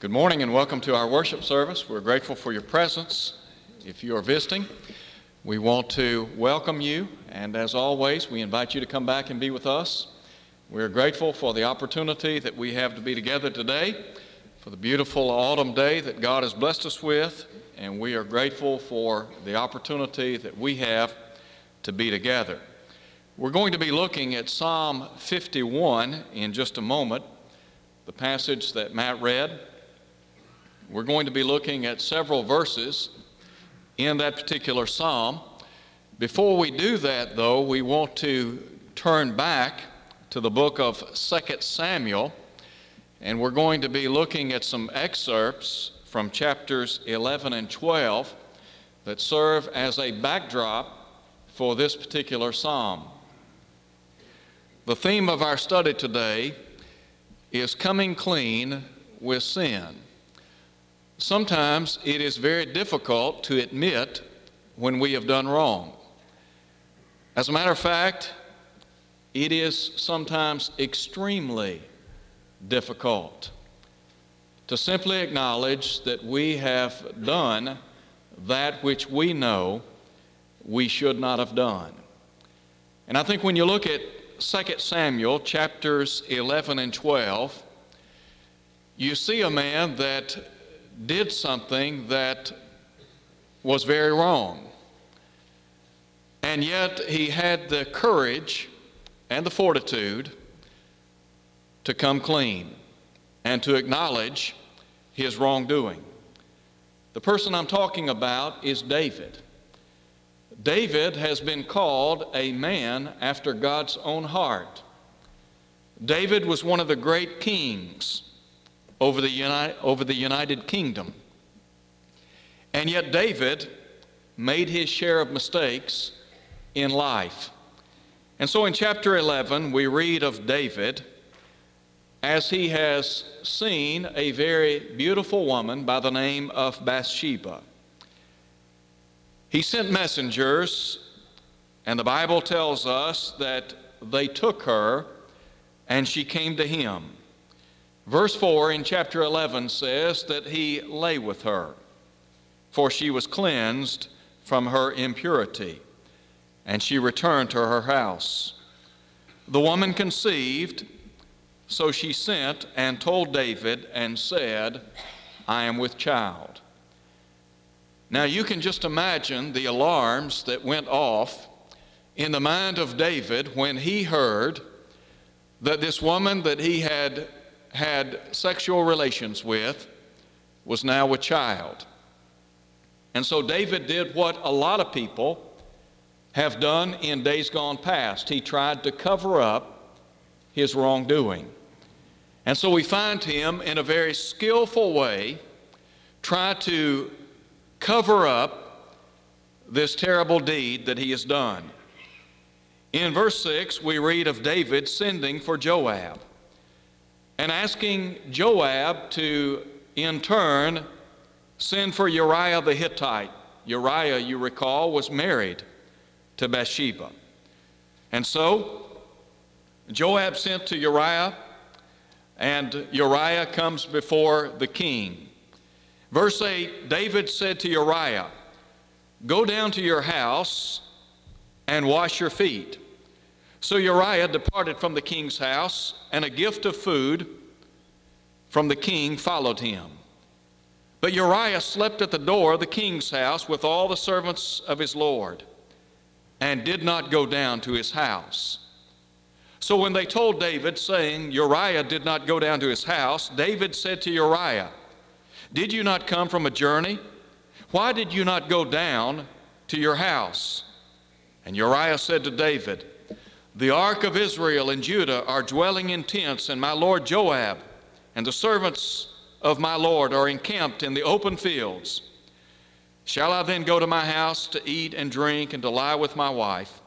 Good morning and welcome to our worship service. We're grateful for your presence. If you are visiting, we want to welcome you, and as always, we invite you to come back and be with us. We're grateful for the opportunity that we have to be together today, for the beautiful autumn day that God has blessed us with, and we are grateful for the opportunity that we have to be together. We're going to be looking at Psalm 51 in just a moment, the passage that Matt read. We're going to be looking at several verses in that particular psalm. Before we do that, though, we want to turn back to the book of 2 Samuel, and we're going to be looking at some excerpts from chapters 11 and 12 that serve as a backdrop for this particular psalm. The theme of our study today is coming clean with sin. Sometimes it is very difficult to admit when we have done wrong. As a matter of fact, it is sometimes extremely difficult to simply acknowledge that we have done that which we know we should not have done. And I think when you look at 2 Samuel chapters 11 and 12, you see a man that did something that was very wrong. And yet he had the courage and the fortitude to come clean and to acknowledge his wrongdoing. The person I'm talking about is David. David has been called a man after God's own heart. David was one of the great kings over the, United, over the United Kingdom. And yet, David made his share of mistakes in life. And so, in chapter 11, we read of David as he has seen a very beautiful woman by the name of Bathsheba. He sent messengers, and the Bible tells us that they took her and she came to him. Verse 4 in chapter 11 says that he lay with her, for she was cleansed from her impurity, and she returned to her house. The woman conceived, so she sent and told David and said, I am with child. Now you can just imagine the alarms that went off in the mind of David when he heard that this woman that he had had sexual relations with was now a child. And so David did what a lot of people have done in days gone past. He tried to cover up his wrongdoing. And so we find him in a very skillful way try to cover up this terrible deed that he has done. In verse 6, we read of David sending for Joab and asking Joab to, in turn, send for Uriah the Hittite. Uriah, you recall, was married to Bathsheba. And so Joab sent to Uriah, and Uriah comes before the king. Verse 8 David said to Uriah, Go down to your house and wash your feet. So Uriah departed from the king's house, and a gift of food from the king followed him. But Uriah slept at the door of the king's house with all the servants of his Lord, and did not go down to his house. So when they told David, saying, Uriah did not go down to his house, David said to Uriah, Did you not come from a journey? Why did you not go down to your house? And Uriah said to David, the ark of Israel and Judah are dwelling in tents, and my lord Joab and the servants of my lord are encamped in the open fields. Shall I then go to my house to eat and drink and to lie with my wife?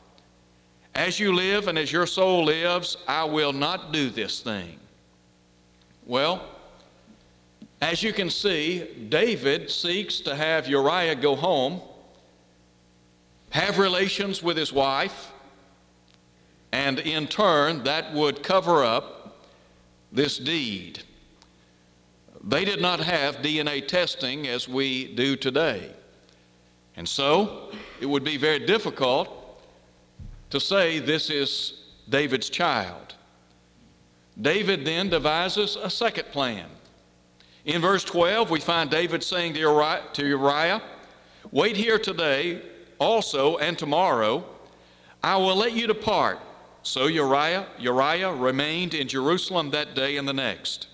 As you live and as your soul lives, I will not do this thing. Well, as you can see, David seeks to have Uriah go home, have relations with his wife, and in turn, that would cover up this deed. they did not have DNA testing as we do today. And so it would be very difficult to say this is David's child. David then devises a second plan. In verse 12, we find David saying to Uriah, Wait here today also and tomorrow. I will let you depart. So Uriah, Uriah remained in Jerusalem that day and the next.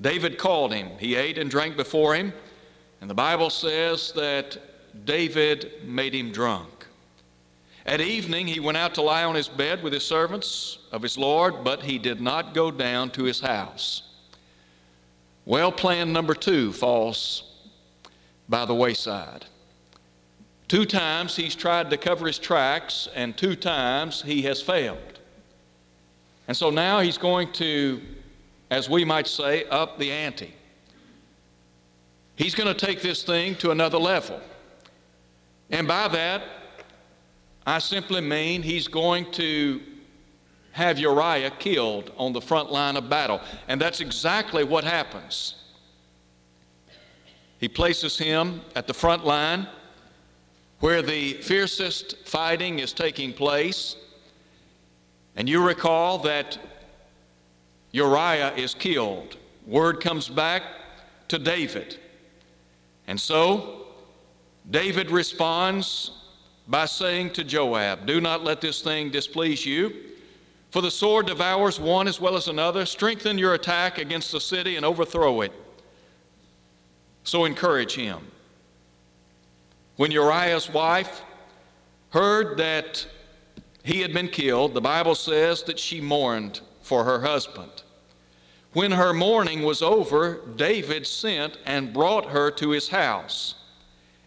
David called him. He ate and drank before him. And the Bible says that David made him drunk. At evening, he went out to lie on his bed with his servants of his Lord, but he did not go down to his house. Well, plan number two falls by the wayside. Two times he's tried to cover his tracks, and two times he has failed. And so now he's going to, as we might say, up the ante. He's going to take this thing to another level. And by that, I simply mean he's going to have Uriah killed on the front line of battle. And that's exactly what happens. He places him at the front line where the fiercest fighting is taking place. And you recall that Uriah is killed. Word comes back to David. And so David responds by saying to Joab, Do not let this thing displease you, for the sword devours one as well as another. Strengthen your attack against the city and overthrow it. So encourage him. When Uriah's wife heard that he had been killed, the Bible says that she mourned for her husband. When her mourning was over, David sent and brought her to his house.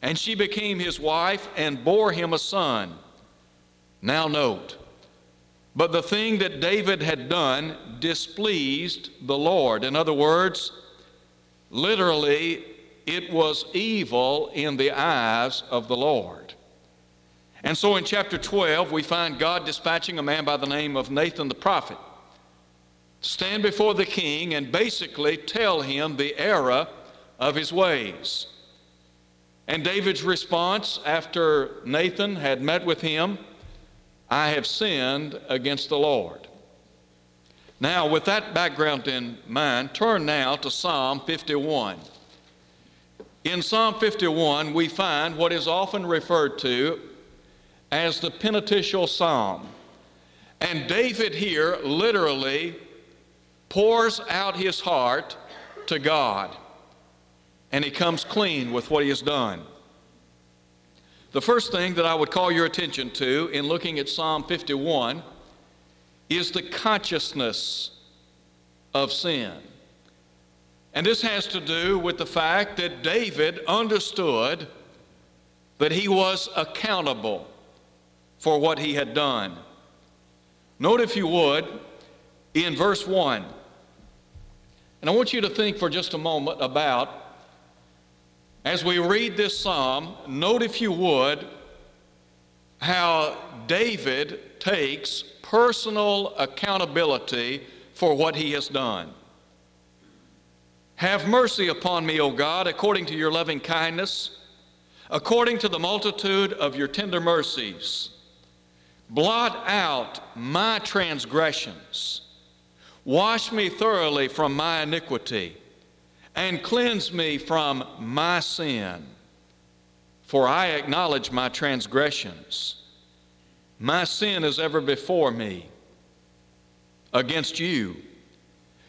And she became his wife and bore him a son. Now, note, but the thing that David had done displeased the Lord. In other words, literally, it was evil in the eyes of the Lord. And so in chapter 12, we find God dispatching a man by the name of Nathan the prophet to stand before the king and basically tell him the error of his ways. And David's response after Nathan had met with him, I have sinned against the Lord. Now, with that background in mind, turn now to Psalm 51. In Psalm 51, we find what is often referred to as the penitential psalm. And David here literally pours out his heart to God and he comes clean with what he has done. The first thing that I would call your attention to in looking at Psalm 51 is the consciousness of sin. And this has to do with the fact that David understood that he was accountable for what he had done. Note, if you would, in verse 1, and I want you to think for just a moment about as we read this psalm, note if you would how David takes personal accountability for what he has done. Have mercy upon me, O God, according to your loving kindness, according to the multitude of your tender mercies. Blot out my transgressions. Wash me thoroughly from my iniquity and cleanse me from my sin. For I acknowledge my transgressions. My sin is ever before me. Against you,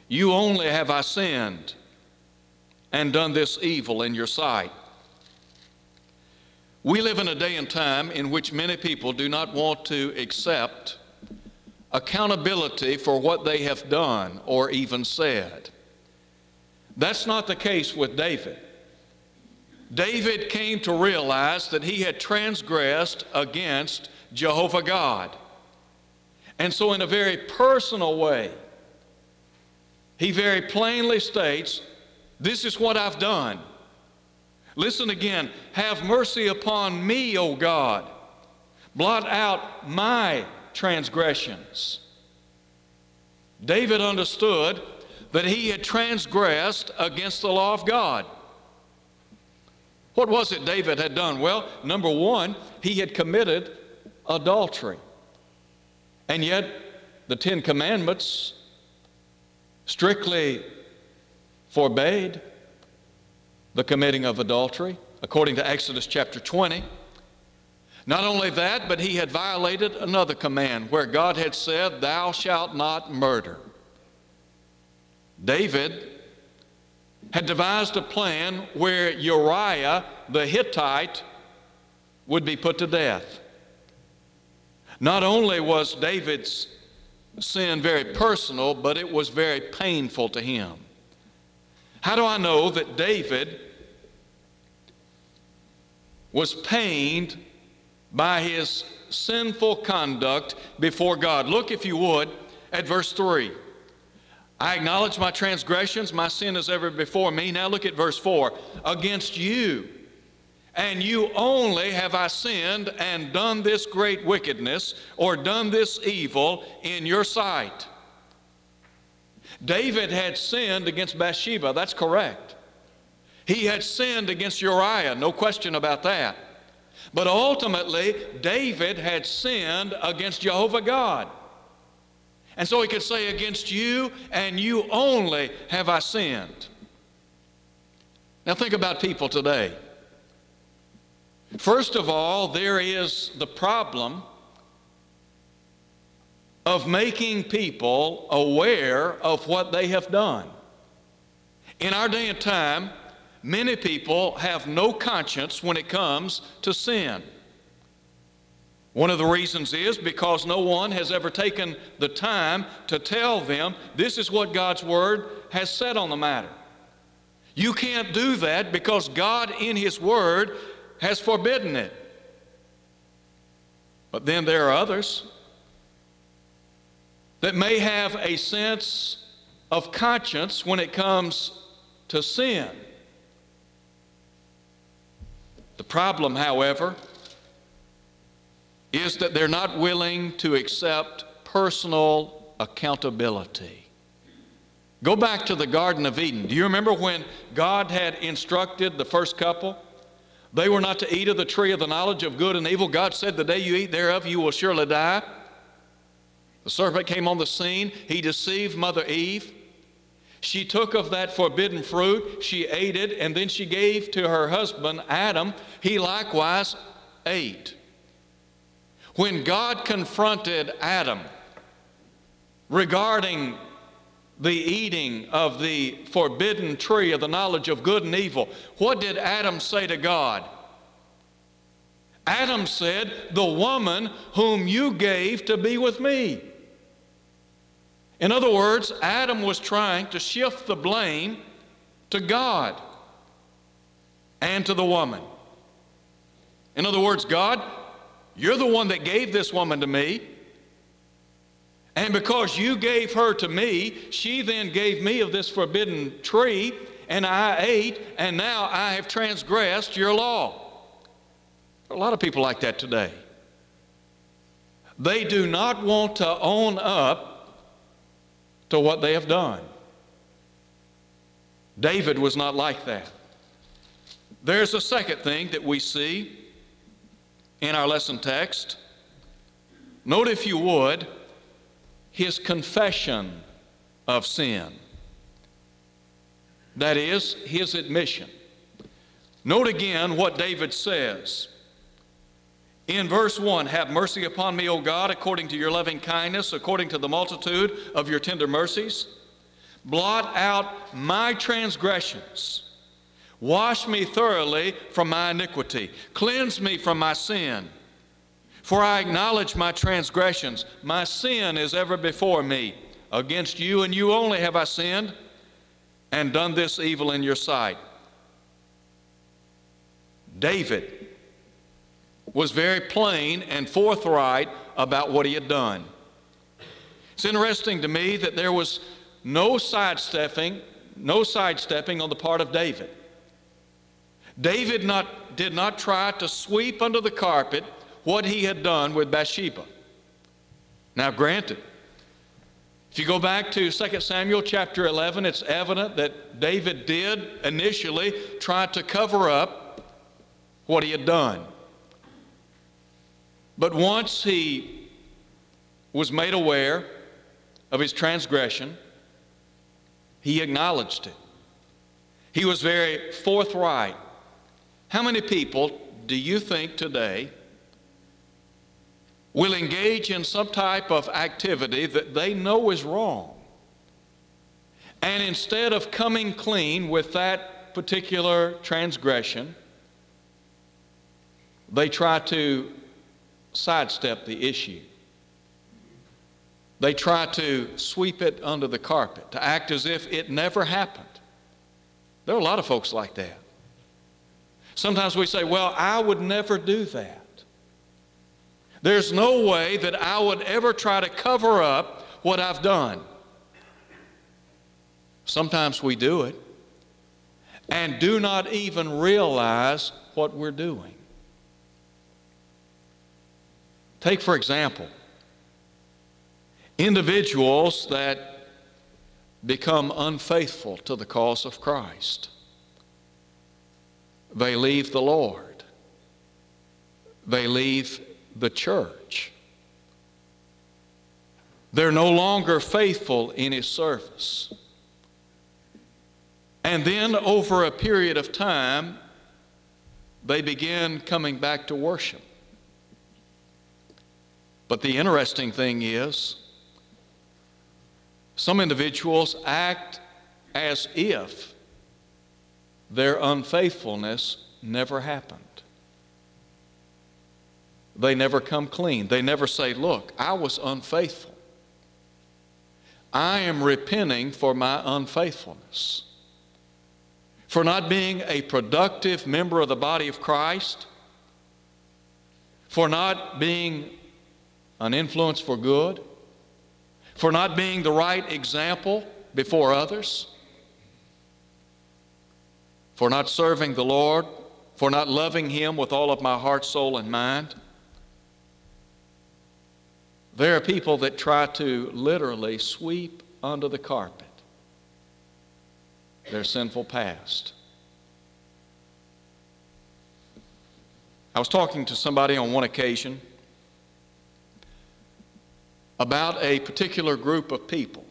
you only have I sinned and done this evil in your sight. We live in a day and time in which many people do not want to accept accountability for what they have done or even said. That's not the case with David. David came to realize that he had transgressed against Jehovah God. And so, in a very personal way, he very plainly states, This is what I've done. Listen again. Have mercy upon me, O God. Blot out my transgressions. David understood that he had transgressed against the law of God. What was it David had done? Well, number one, he had committed adultery. And yet, the Ten Commandments strictly forbade the committing of adultery, according to Exodus chapter 20. Not only that, but he had violated another command where God had said, Thou shalt not murder. David had devised a plan where Uriah the Hittite would be put to death. Not only was David's sin very personal, but it was very painful to him. How do I know that David was pained by his sinful conduct before God? Look, if you would, at verse 3. I acknowledge my transgressions, my sin is ever before me. Now look at verse 4. Against you, and you only have I sinned and done this great wickedness or done this evil in your sight. David had sinned against Bathsheba, that's correct. He had sinned against Uriah, no question about that. But ultimately, David had sinned against Jehovah God. And so he could say, Against you and you only have I sinned. Now think about people today. First of all, there is the problem of making people aware of what they have done. In our day and time, many people have no conscience when it comes to sin. One of the reasons is because no one has ever taken the time to tell them this is what God's Word has said on the matter. You can't do that because God in His Word has forbidden it. But then there are others that may have a sense of conscience when it comes to sin. The problem, however, is that they're not willing to accept personal accountability. Go back to the Garden of Eden. Do you remember when God had instructed the first couple? They were not to eat of the tree of the knowledge of good and evil. God said, The day you eat thereof, you will surely die. The serpent came on the scene. He deceived Mother Eve. She took of that forbidden fruit, she ate it, and then she gave to her husband, Adam. He likewise ate. When God confronted Adam regarding the eating of the forbidden tree of the knowledge of good and evil, what did Adam say to God? Adam said, The woman whom you gave to be with me. In other words, Adam was trying to shift the blame to God and to the woman. In other words, God, you're the one that gave this woman to me. And because you gave her to me, she then gave me of this forbidden tree, and I ate, and now I have transgressed your law. There are a lot of people like that today. They do not want to own up to what they have done. David was not like that. There's a second thing that we see in our lesson text. Note, if you would, his confession of sin. That is, his admission. Note again what David says. In verse 1, have mercy upon me, O God, according to your loving kindness, according to the multitude of your tender mercies. Blot out my transgressions Wash me thoroughly from my iniquity. Cleanse me from my sin. For I acknowledge my transgressions. My sin is ever before me. Against you and you only have I sinned and done this evil in your sight. David was very plain and forthright about what he had done. It's interesting to me that there was no sidestepping, no sidestepping on the part of David. David not, did not try to sweep under the carpet what he had done with Bathsheba. Now, granted, If you go back to 2 Samuel chapter 11, it's evident that David did initially try to cover up what he had done. But once he was made aware of his transgression, he acknowledged it. He was very forthright. How many people do you think today will engage in some type of activity that they know is wrong. And instead of coming clean with that particular transgression, they try to sidestep the issue. They try to sweep it under the carpet, to act as if it never happened. There are a lot of folks like that. Sometimes we say, Well, I would never do that. There's no way that I would ever try to cover up what I've done. Sometimes we do it and do not even realize what we're doing. Take, for example, individuals that become unfaithful to the cause of Christ. They leave the Lord, they leave the church. They're no longer faithful in his service. And then, over a period of time, they begin coming back to worship. But the interesting thing is, some individuals act as if their unfaithfulness never happened. They never come clean. They never say, Look, I was unfaithful. I am repenting for my unfaithfulness, for not being a productive member of the body of Christ, for not being an influence for good, for not being the right example before others, for not serving the Lord, for not loving Him with all of my heart, soul, and mind. There are people that try to literally sweep under the carpet their sinful past. I was talking to somebody on one occasion about a particular group of people.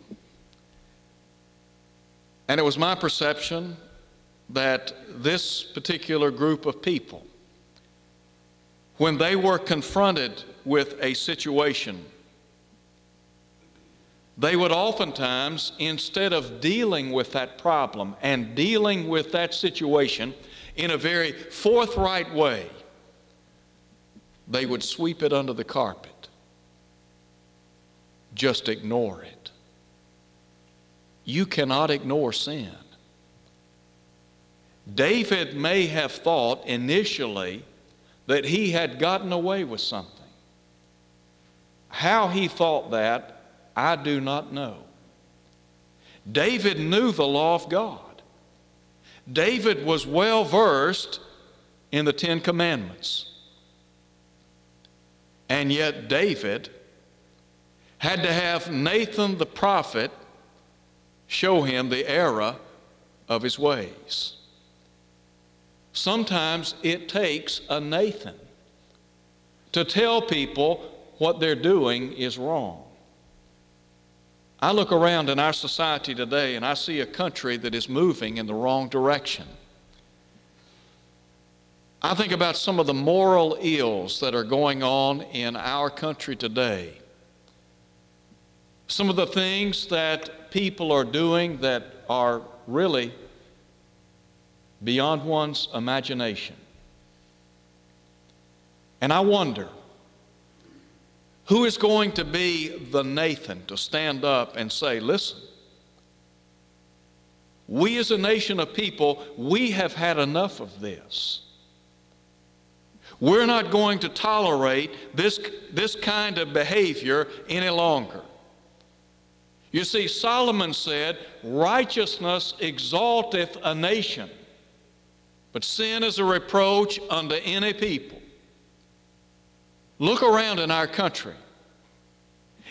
And it was my perception that this particular group of people, when they were confronted with a situation they would oftentimes, instead of dealing with that problem and dealing with that situation in a very forthright way, they would sweep it under the carpet. Just ignore it. You cannot ignore sin. David may have thought initially that he had gotten away with something. How he thought that I do not know. David knew the law of God. David was well versed in the Ten Commandments. And yet, David had to have Nathan the prophet show him the error of his ways. Sometimes it takes a Nathan to tell people what they're doing is wrong. I look around in our society today and I see a country that is moving in the wrong direction. I think about some of the moral ills that are going on in our country today. Some of the things that people are doing that are really beyond one's imagination. And I wonder who is going to be the Nathan to stand up and say, listen, we as a nation of people, we have had enough of this. We're not going to tolerate this, this kind of behavior any longer. You see, Solomon said, Righteousness exalteth a nation, but sin is a reproach unto any people. Look around in our country.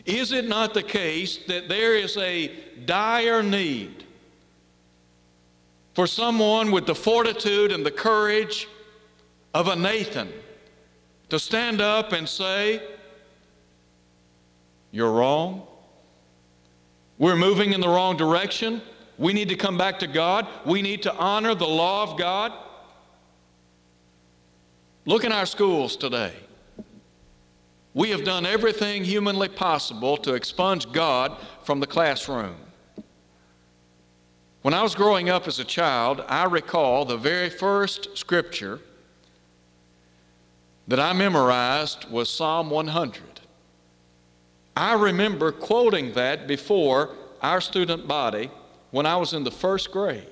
Is it not the case that there is a dire need for someone with the fortitude and the courage of a Nathan to stand up and say, You're wrong? We're moving in the wrong direction. We need to come back to God. We need to honor the law of God. Look in our schools today. We have done everything humanly possible to expunge God from the classroom. When I was growing up as a child, I recall the very first scripture that I memorized was Psalm 100. I remember quoting that before our student body when I was in the first grade.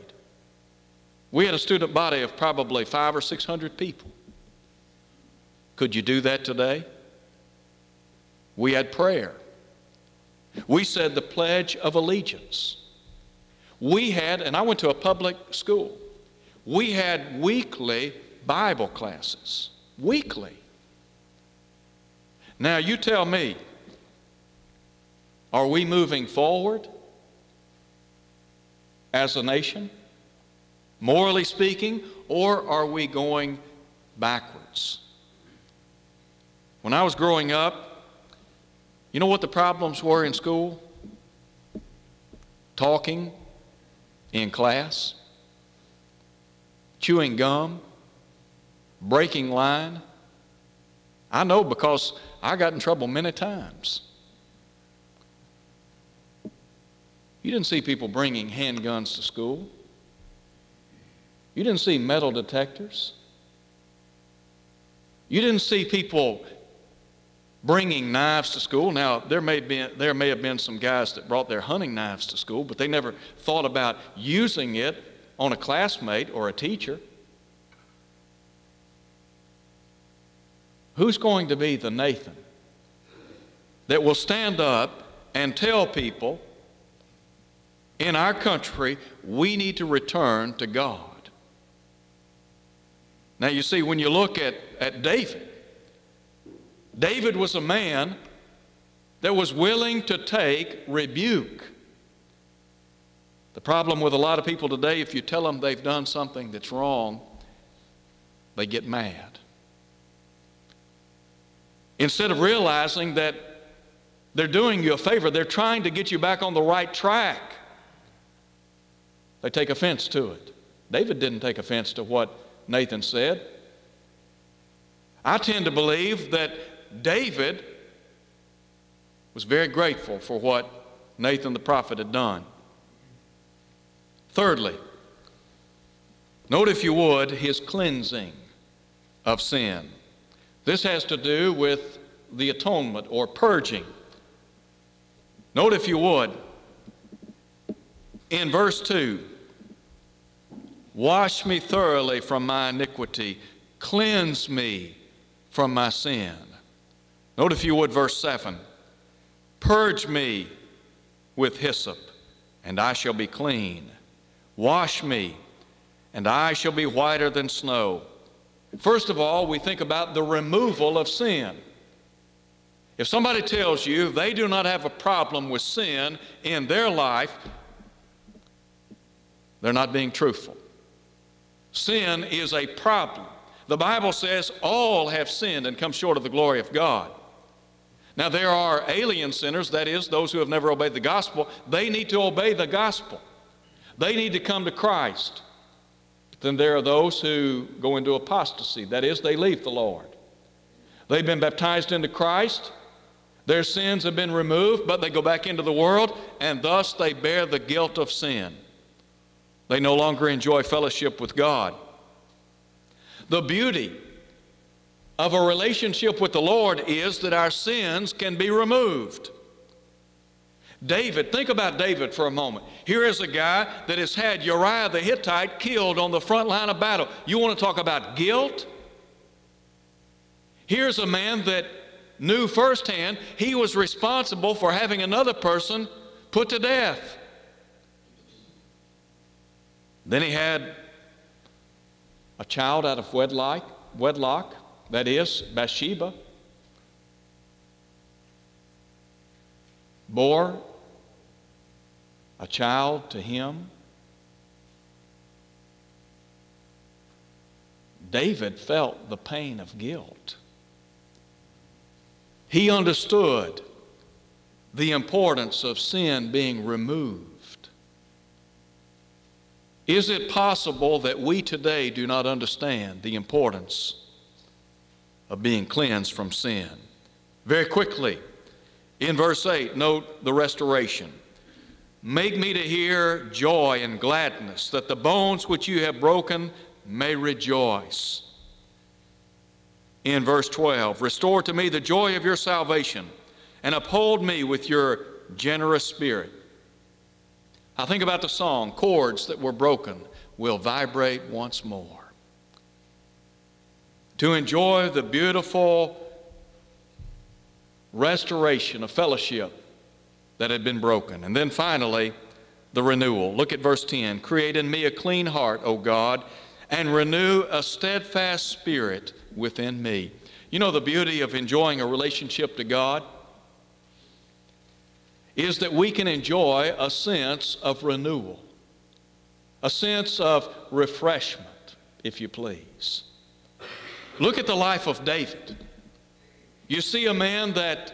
We had a student body of probably five or six hundred people. Could you do that today? We had prayer. We said the Pledge of Allegiance. We had, and I went to a public school, we had weekly Bible classes. Weekly. Now, you tell me, are we moving forward as a nation, morally speaking, or are we going backwards? When I was growing up, you know what the problems were in school? Talking in class, chewing gum, breaking line. I know because I got in trouble many times. You didn't see people bringing handguns to school. You didn't see metal detectors. You didn't see people bringing knives to school. Now, there may, be, there may have been some guys that brought their hunting knives to school, but they never thought about using it on a classmate or a teacher. Who's going to be the Nathan that will stand up and tell people in our country we need to return to God? Now, you see, when you look at, at David, David was a man that was willing to take rebuke. The problem with a lot of people today, if you tell them they've done something that's wrong, they get mad. Instead of realizing that they're doing you a favor, they're trying to get you back on the right track, they take offense to it. David didn't take offense to what Nathan said. I tend to believe that David was very grateful for what Nathan the prophet had done. Thirdly, note if you would his cleansing of sin. This has to do with the atonement or purging. Note if you would, in verse 2 Wash me thoroughly from my iniquity, cleanse me from my sin. Note, if you would, verse 7 Purge me with hyssop, and I shall be clean. Wash me, and I shall be whiter than snow. First of all, we think about the removal of sin. If somebody tells you they do not have a problem with sin in their life, they're not being truthful. Sin is a problem. The Bible says all have sinned and come short of the glory of God. Now, there are alien sinners, that is, those who have never obeyed the gospel. They need to obey the gospel, they need to come to Christ. Then there are those who go into apostasy, that is, they leave the Lord. They've been baptized into Christ, their sins have been removed, but they go back into the world, and thus they bear the guilt of sin. They no longer enjoy fellowship with God. The beauty of a relationship with the Lord is that our sins can be removed. David, think about David for a moment. Here is a guy that has had Uriah the Hittite killed on the front line of battle. You want to talk about guilt? Here's a man that knew firsthand he was responsible for having another person put to death. Then he had a child out of wedlock, wedlock that is, Bathsheba. bore a child to him. David felt the pain of guilt. He understood the importance of sin being removed. Is it possible that we today do not understand the importance of being cleansed from sin? Very quickly, in verse 8, note the restoration. Make me to hear joy and gladness, that the bones which you have broken may rejoice. In verse 12, restore to me the joy of your salvation and uphold me with your generous spirit. I think about the song, chords that were broken will vibrate once more. To enjoy the beautiful restoration of fellowship that had been broken. And then finally, the renewal. Look at verse 10 Create in me a clean heart, O God, and renew a steadfast spirit within me. You know the beauty of enjoying a relationship to God? Is that we can enjoy a sense of renewal, a sense of refreshment, if you please. Look at the life of David. You see a man that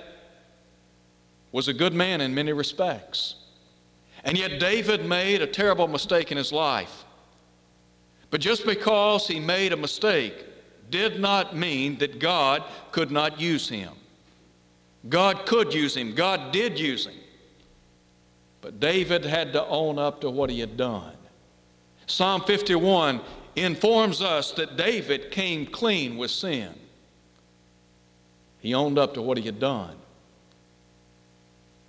was a good man in many respects. And yet, David made a terrible mistake in his life. But just because he made a mistake did not mean that God could not use him. God could use him, God did use him. But David had to own up to what he had done. Psalm 51 informs us that David came clean with sin. He owned up to what he had done.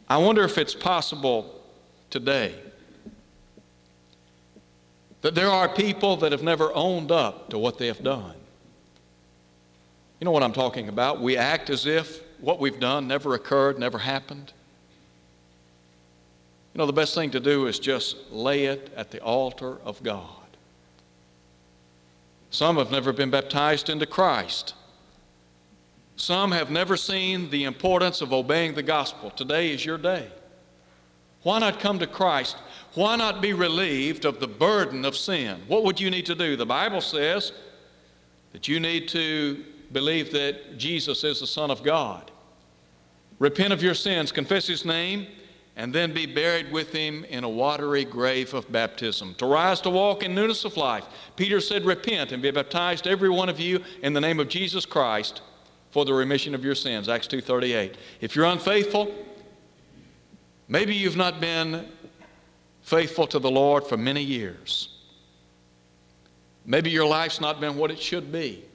I wonder if it's possible today that there are people that have never owned up to what they have done. You know what I'm talking about? We act as if what we've done never occurred, never happened. You know, the best thing to do is just lay it at the altar of God. Some have never been baptized into Christ. Some have never seen the importance of obeying the gospel. Today is your day. Why not come to Christ? Why not be relieved of the burden of sin? What would you need to do? The Bible says that you need to believe that Jesus is the Son of God. Repent of your sins, confess His name, and then be buried with Him in a watery grave of baptism. To rise to walk in newness of life. Peter said, Repent and be baptized, every one of you, in the name of Jesus Christ for the remission of your sins. Acts 2:38. If you're unfaithful, maybe you've not been faithful to the Lord for many years. Maybe your life's not been what it should be.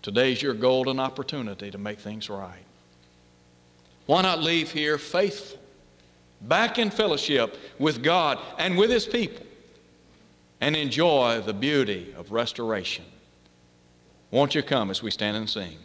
Today's your golden opportunity to make things right. Why not leave here faithful, back in fellowship with God and with His people, and enjoy the beauty of restoration? Won't you come as we stand and sing?